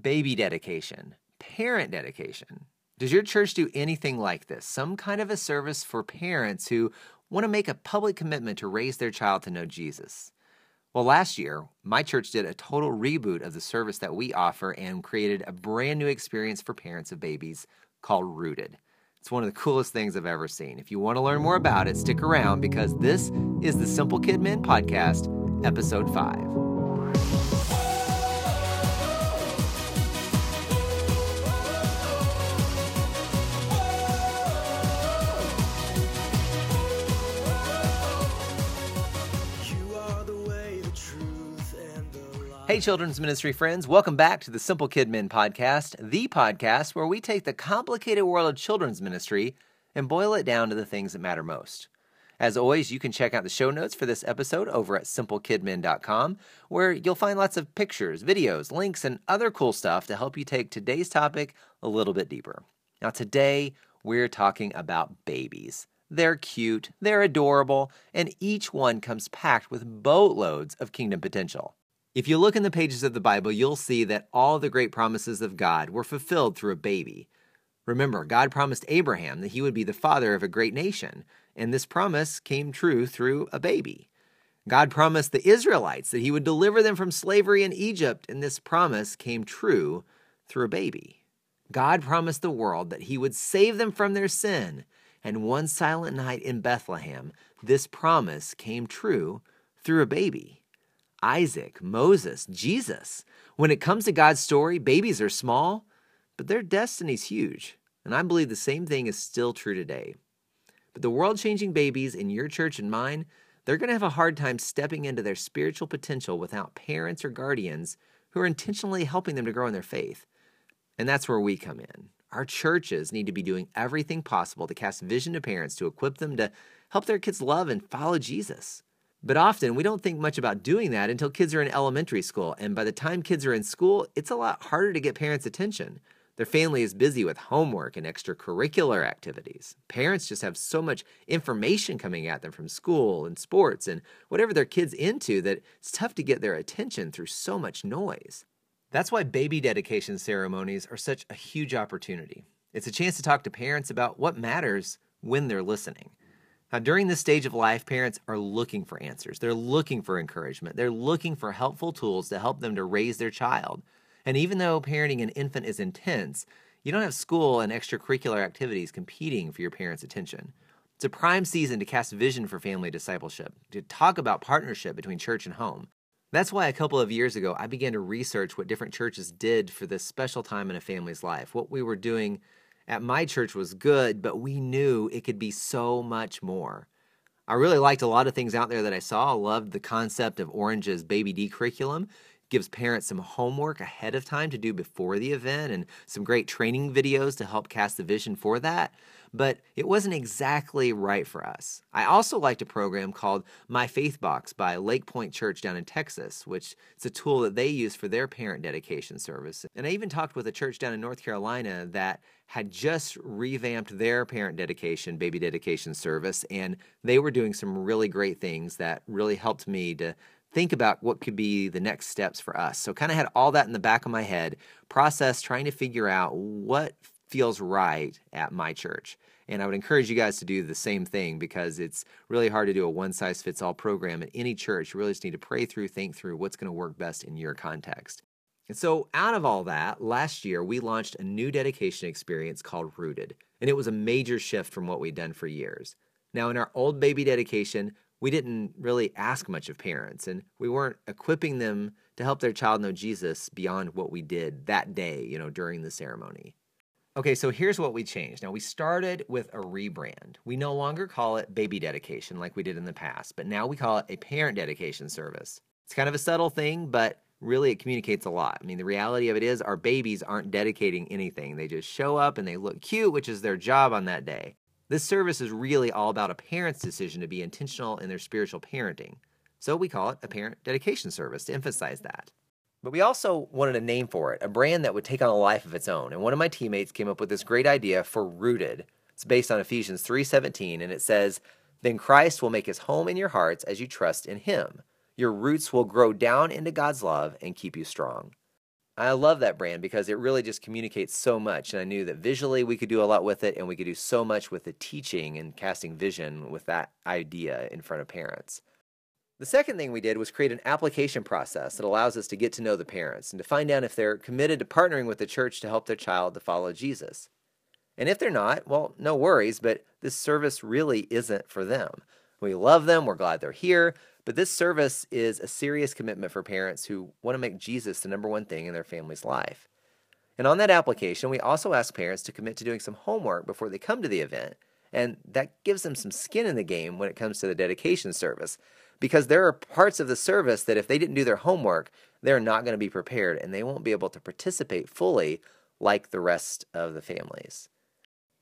Baby dedication, parent dedication. Does your church do anything like this? Some kind of a service for parents who want to make a public commitment to raise their child to know Jesus? Well, last year, my church did a total reboot of the service that we offer and created a brand new experience for parents of babies called Rooted. It's one of the coolest things I've ever seen. If you want to learn more about it, stick around because this is the Simple Kidmin Podcast, Episode 5. Hey, children's ministry friends, welcome back to the Simple Kidmin podcast, the podcast where we take the complicated world of children's ministry and boil it down to the things that matter most. As always, you can check out the show notes for this episode over at simplekidmin.com, where you'll find lots of pictures, videos, links, and other cool stuff to help you take today's topic a little bit deeper. Now, today we're talking about babies. They're cute, they're adorable, and each one comes packed with boatloads of kingdom potential. If you look in the pages of the Bible, you'll see that all the great promises of God were fulfilled through a baby. Remember, God promised Abraham that he would be the father of a great nation, and this promise came true through a baby. God promised the Israelites that he would deliver them from slavery in Egypt, and this promise came true through a baby. God promised the world that he would save them from their sin, and one silent night in Bethlehem, this promise came true through a baby. Isaac, Moses, Jesus. When it comes to God's story, babies are small, but their destiny's huge. And I believe the same thing is still true today. But the world changing babies in your church and mine, they're going to have a hard time stepping into their spiritual potential without parents or guardians who are intentionally helping them to grow in their faith. And that's where we come in. Our churches need to be doing everything possible to cast vision to parents to equip them to help their kids love and follow Jesus. But often we don't think much about doing that until kids are in elementary school. And by the time kids are in school, it's a lot harder to get parents' attention. Their family is busy with homework and extracurricular activities. Parents just have so much information coming at them from school and sports and whatever their kids into that it's tough to get their attention through so much noise. That's why baby dedication ceremonies are such a huge opportunity. It's a chance to talk to parents about what matters when they're listening. Now, during this stage of life, parents are looking for answers. They're looking for encouragement. They're looking for helpful tools to help them to raise their child. And even though parenting an infant is intense, you don't have school and extracurricular activities competing for your parents' attention. It's a prime season to cast vision for family discipleship, to talk about partnership between church and home. That's why a couple of years ago, I began to research what different churches did for this special time in a family's life, what we were doing at my church was good, but we knew it could be so much more. I really liked a lot of things out there that I saw. I loved the concept of Orange's Baby D curriculum. Gives parents some homework ahead of time to do before the event and some great training videos to help cast the vision for that but it wasn't exactly right for us. I also liked a program called My Faith Box by LakePointe Church down in Texas, which is a tool that they use for their parent dedication service. And I even talked with a church down in North Carolina that had just revamped their parent dedication, baby dedication service, and they were doing some really great things that really helped me to think about what could be the next steps for us. So, kind of had all that in the back of my head, process trying to figure out what feels right at my church. And I would encourage you guys to do the same thing because it's really hard to do a one size fits all program at any church. You really just need to pray through, think through what's going to work best in your context. And so, out of all that, last year we launched a new dedication experience called Rooted. And it was a major shift from what we'd done for years. Now, in our old baby dedication, we didn't really ask much of parents, and we weren't equipping them to help their child know Jesus beyond what we did that day, you know, during the ceremony. Okay, so here's what we changed. Now, we started with a rebrand. We no longer call it baby dedication like we did in the past, but now we call it a parent dedication service. It's kind of a subtle thing, but really it communicates a lot. I mean, the reality of it is our babies aren't dedicating anything. They just show up and they look cute, which is their job on that day. This service is really all about a parent's decision to be intentional in their spiritual parenting. So we call it a parent dedication service to emphasize that. But we also wanted a name for it, a brand that would take on a life of its own. And one of my teammates came up with this great idea for Rooted. It's based on Ephesians 3:17 and it says, "Then Christ will make his home in your hearts as you trust in him. Your roots will grow down into God's love and keep you strong." I love that brand because it really just communicates so much. And I knew that visually we could do a lot with it, and we could do so much with the teaching and casting vision with that idea in front of parents. The second thing we did was create an application process that allows us to get to know the parents and to find out if they're committed to partnering with the church to help their child to follow Jesus. And if they're not, well, no worries, but this service really isn't for them. We love them, we're glad they're here, but this service is a serious commitment for parents who want to make Jesus the number one thing in their family's life. And on that application, we also ask parents to commit to doing some homework before they come to the event, and that gives them some skin in the game when it comes to the dedication service because there are parts of the service that if they didn't do their homework, they're not going to be prepared and they won't be able to participate fully like the rest of the families.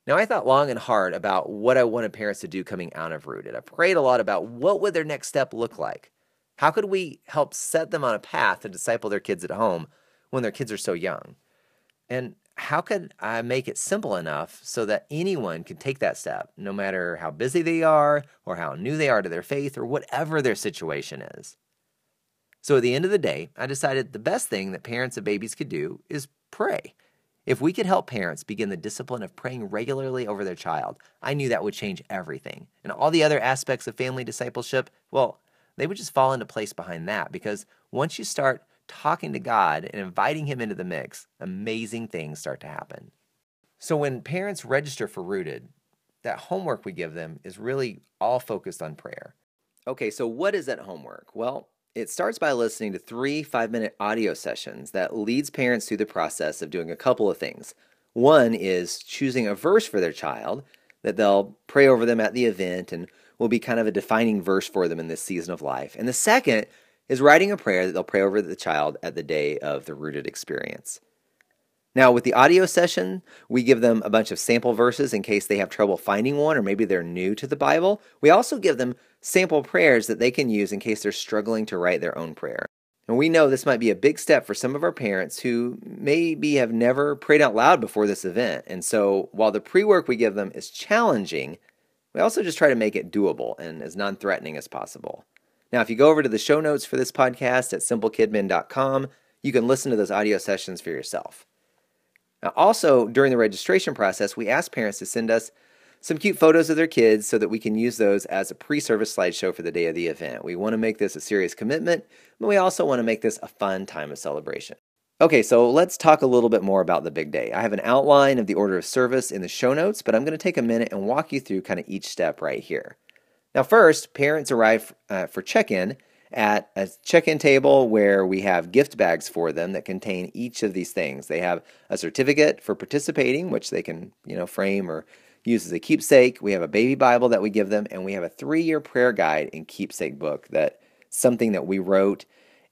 Now, I thought long and hard about what I wanted parents to do coming out of Rooted. I prayed a lot about what would their next step look like. How could we help set them on a path to disciple their kids at home when their kids are so young? And how could I make it simple enough so that anyone can take that step, no matter how busy they are, or how new they are to their faith, or whatever their situation is? So at the end of the day, I decided the best thing that parents of babies could do is pray. If we could help parents begin the discipline of praying regularly over their child, I knew that would change everything. And all the other aspects of family discipleship, well, they would just fall into place behind that because once you start talking to God and inviting Him into the mix, amazing things start to happen. So when parents register for Rooted, that homework we give them is really all focused on prayer. Okay, so what is that homework? Well, it starts by listening to three five minute audio sessions that leads parents through the process of doing a couple of things. One is choosing a verse for their child that they'll pray over them at the event and will be kind of a defining verse for them in this season of life. And the second is writing a prayer that they'll pray over the child at the day of the rooted experience. Now, with the audio session, we give them a bunch of sample verses in case they have trouble finding one or maybe they're new to the Bible. We also give them sample prayers that they can use in case they're struggling to write their own prayer. And we know this might be a big step for some of our parents who maybe have never prayed out loud before this event. And so while the pre work we give them is challenging, we also just try to make it doable and as non threatening as possible. Now, if you go over to the show notes for this podcast at simplekidmin.com, you can listen to those audio sessions for yourself. Also, during the registration process, we ask parents to send us some cute photos of their kids so that we can use those as a pre service slideshow for the day of the event. We want to make this a serious commitment, but we also want to make this a fun time of celebration. Okay, so let's talk a little bit more about the big day. I have an outline of the order of service in the show notes, but I'm going to take a minute and walk you through kind of each step right here. Now, first, parents arrive uh, for check in at a check in table where we have gift bags for them that contain each of these things. They have a certificate for participating, which they can, you know, frame or use as a keepsake. We have a baby Bible that we give them, and we have a three year prayer guide and keepsake book that something that we wrote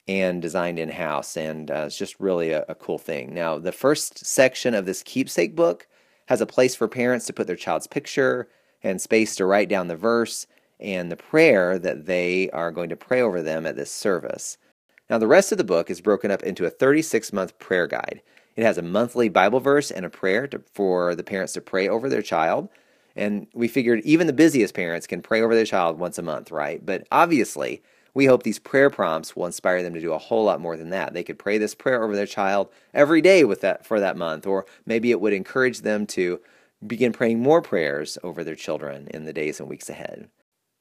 and designed in house. And uh, it's just really a, a cool thing. Now, the first section of this keepsake book has a place for parents to put their child's picture and space to write down the verse and the prayer that they are going to pray over them at this service. Now, the rest of the book is broken up into a 36 month prayer guide. It has a monthly Bible verse and a prayer to, for the parents to pray over their child. And we figured even the busiest parents can pray over their child once a month, right? But obviously, we hope these prayer prompts will inspire them to do a whole lot more than that. They could pray this prayer over their child every day with that for that month, or maybe it would encourage them to begin praying more prayers over their children in the days and weeks ahead.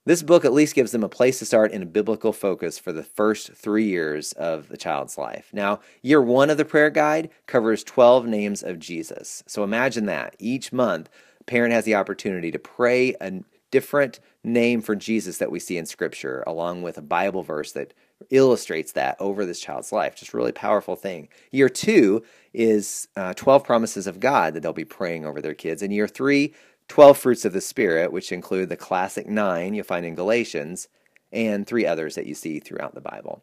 This book at least gives them a place to start in a biblical focus for the first three years of the child's life. Now, year one of the prayer guide covers 12 names of Jesus. So imagine that. Each month, parent has the opportunity to pray a different name for Jesus that we see in Scripture, along with a Bible verse that illustrates that over this child's life. Just really powerful thing. Year two is uh, 12 promises of God that they'll be praying over their kids. And year three, 12 fruits of the Spirit, which include the classic nine you'll find in Galatians, and three others that you see throughout the Bible.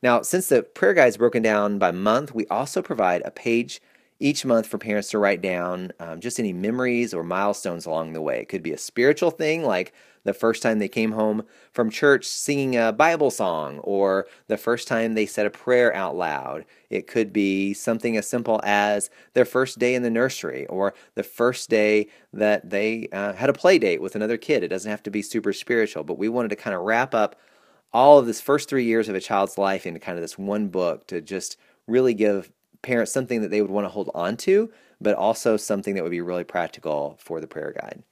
Now, since the prayer guide is broken down by month, we also provide a page each month for parents to write down um, just any memories or milestones along the way. It could be a spiritual thing, like the first time they came home from church singing a Bible song, or the first time they said a prayer out loud. It could be something as simple as their first day in the nursery, or the first day that they uh, had a play date with another kid. It doesn't have to be super spiritual, but we wanted to kind of wrap up all of this first three years of a child's life into kind of this one book to just really give parents something that they would want to hold on to, but also something that would be really practical for the prayer guide.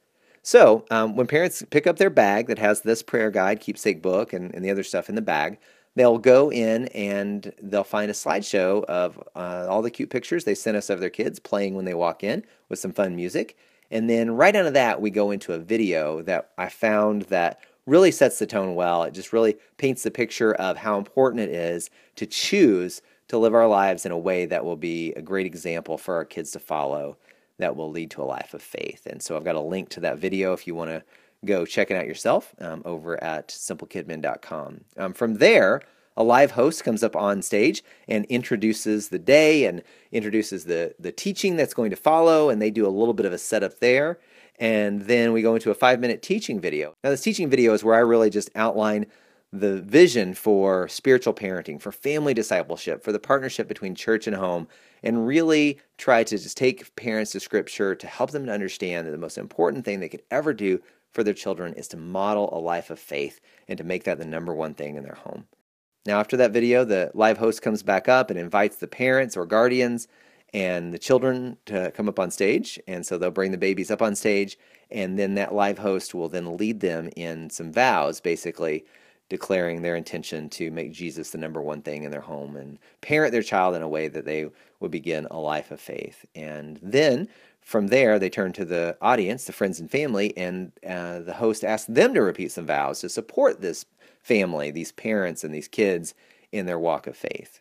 So, um, when parents pick up their bag that has this prayer guide, keepsake book, and, and the other stuff in the bag, they'll go in and they'll find a slideshow of uh, all the cute pictures they sent us of their kids playing when they walk in with some fun music. And then right out of that, we go into a video that I found that really sets the tone well. It just really paints the picture of how important it is to choose to live our lives in a way that will be a great example for our kids to follow that will lead to a life of faith. And so I've got a link to that video if you want to go check it out yourself um, over at simplekidmin.com. Um, from there, a live host comes up on stage and introduces the day and introduces the, the teaching that's going to follow, and they do a little bit of a setup there. And then we go into a five minute teaching video. Now, this teaching video is where I really just outline the vision for spiritual parenting, for family discipleship, for the partnership between church and home, and really try to just take parents to scripture to help them to understand that the most important thing they could ever do for their children is to model a life of faith and to make that the number one thing in their home. Now, after that video, the live host comes back up and invites the parents or guardians and the children to come up on stage. And so they'll bring the babies up on stage, and then that live host will then lead them in some vows, basically declaring their intention to make Jesus the number one thing in their home and parent their child in a way that they would begin a life of faith. And then from there, they turn to the audience, the friends and family, and uh, the host asks them to repeat some vows to support this family, these parents, and these kids in their walk of faith.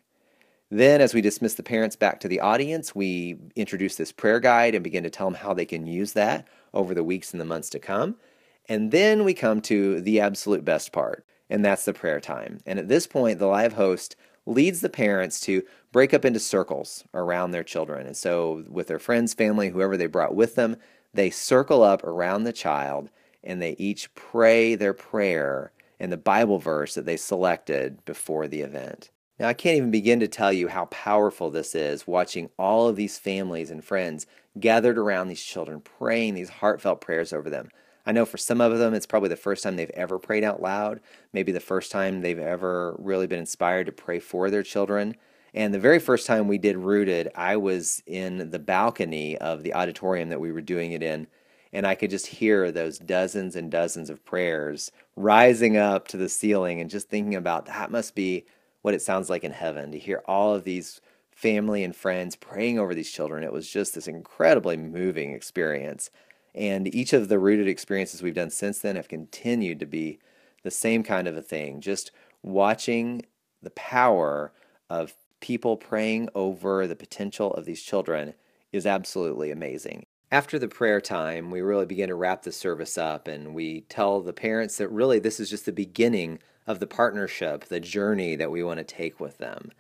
Then, as we dismiss the parents back to the audience, we introduce this prayer guide and begin to tell them how they can use that over the weeks and the months to come. And then we come to the absolute best part, and that's the prayer time. And at this point, the live host leads the parents to break up into circles around their children. And so, with their friends, family, whoever they brought with them, they circle up around the child and they each pray their prayer in the Bible verse that they selected before the event. Now, I can't even begin to tell you how powerful this is watching all of these families and friends gathered around these children, praying these heartfelt prayers over them. I know for some of them, it's probably the first time they've ever prayed out loud, maybe the first time they've ever really been inspired to pray for their children. And the very first time we did Rooted, I was in the balcony of the auditorium that we were doing it in, and I could just hear those dozens and dozens of prayers rising up to the ceiling and just thinking about that must be what it sounds like in heaven to hear all of these family and friends praying over these children. It was just this incredibly moving experience. And each of the rooted experiences we've done since then have continued to be the same kind of a thing. Just watching the power of people praying over the potential of these children is absolutely amazing. After the prayer time, we really begin to wrap the service up and we tell the parents that really this is just the beginning of the partnership, the journey that we want to take with them.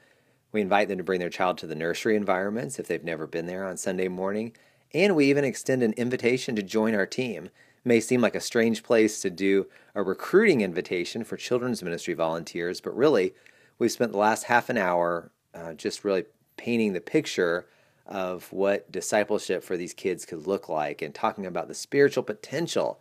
We invite them to bring their child to the nursery environments if they've never been there on Sunday morning and we even extend an invitation to join our team. It may seem like a strange place to do a recruiting invitation for children's ministry volunteers, but really, we've spent the last half an hour uh, just really painting the picture of what discipleship for these kids could look like and talking about the spiritual potential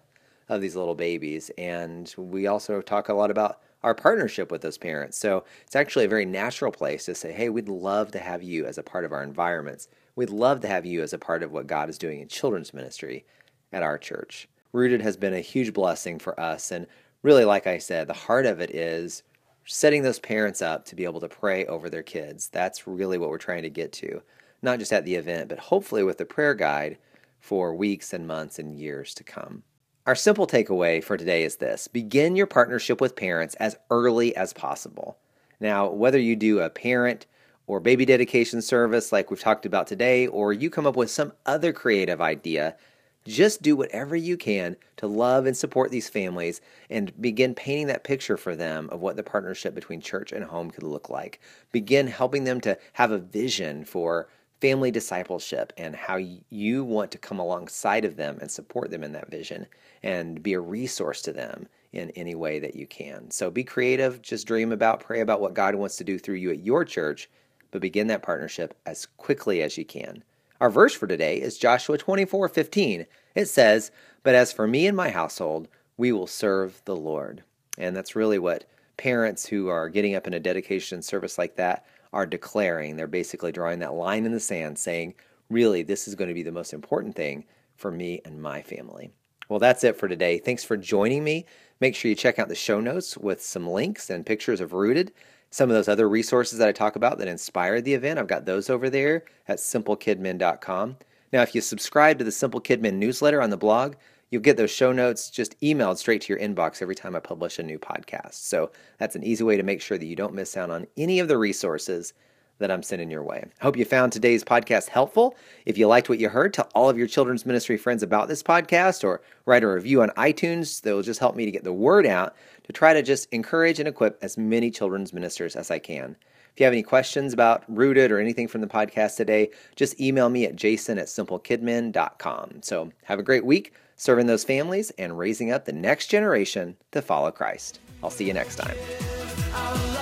of these little babies. And we also talk a lot about our partnership with those parents. So it's actually a very natural place to say, hey, we'd love to have you as a part of our environments. We'd love to have you as a part of what God is doing in children's ministry at our church. Rooted has been a huge blessing for us. And really, like I said, the heart of it is setting those parents up to be able to pray over their kids. That's really what we're trying to get to, not just at the event, but hopefully with the prayer guide for weeks and months and years to come. Our simple takeaway for today is this begin your partnership with parents as early as possible. Now, whether you do a parent or baby dedication service like we've talked about today, or you come up with some other creative idea, just do whatever you can to love and support these families and begin painting that picture for them of what the partnership between church and home could look like. Begin helping them to have a vision for family discipleship and how you want to come alongside of them and support them in that vision and be a resource to them in any way that you can. So be creative, just dream about, pray about what God wants to do through you at your church but begin that partnership as quickly as you can. Our verse for today is Joshua 24 15. It says, But as for me and my household, we will serve the Lord. And that's really what parents who are getting up in a dedication service like that are declaring. They're basically drawing that line in the sand saying, really, this is going to be the most important thing for me and my family. Well, that's it for today. Thanks for joining me. Make sure you check out the show notes with some links and pictures of Rooted. Some of those other resources that I talk about that inspired the event, I've got those over there at simplekidmin.com. Now, if you subscribe to the Simple Kidmin newsletter on the blog, you'll get those show notes just emailed straight to your inbox every time I publish a new podcast. So that's an easy way to make sure that you don't miss out on any of the resources that I'm sending your way. I hope you found today's podcast helpful. If you liked what you heard, tell all of your children's ministry friends about this podcast or write a review on iTunes. That will just help me to get the word out to try to just encourage and equip as many children's ministers as I can. If you have any questions about Rooted or anything from the podcast today, just email me at jason at simplekidmin.com. So have a great week serving those families and raising up the next generation to follow Christ. I'll see you next time.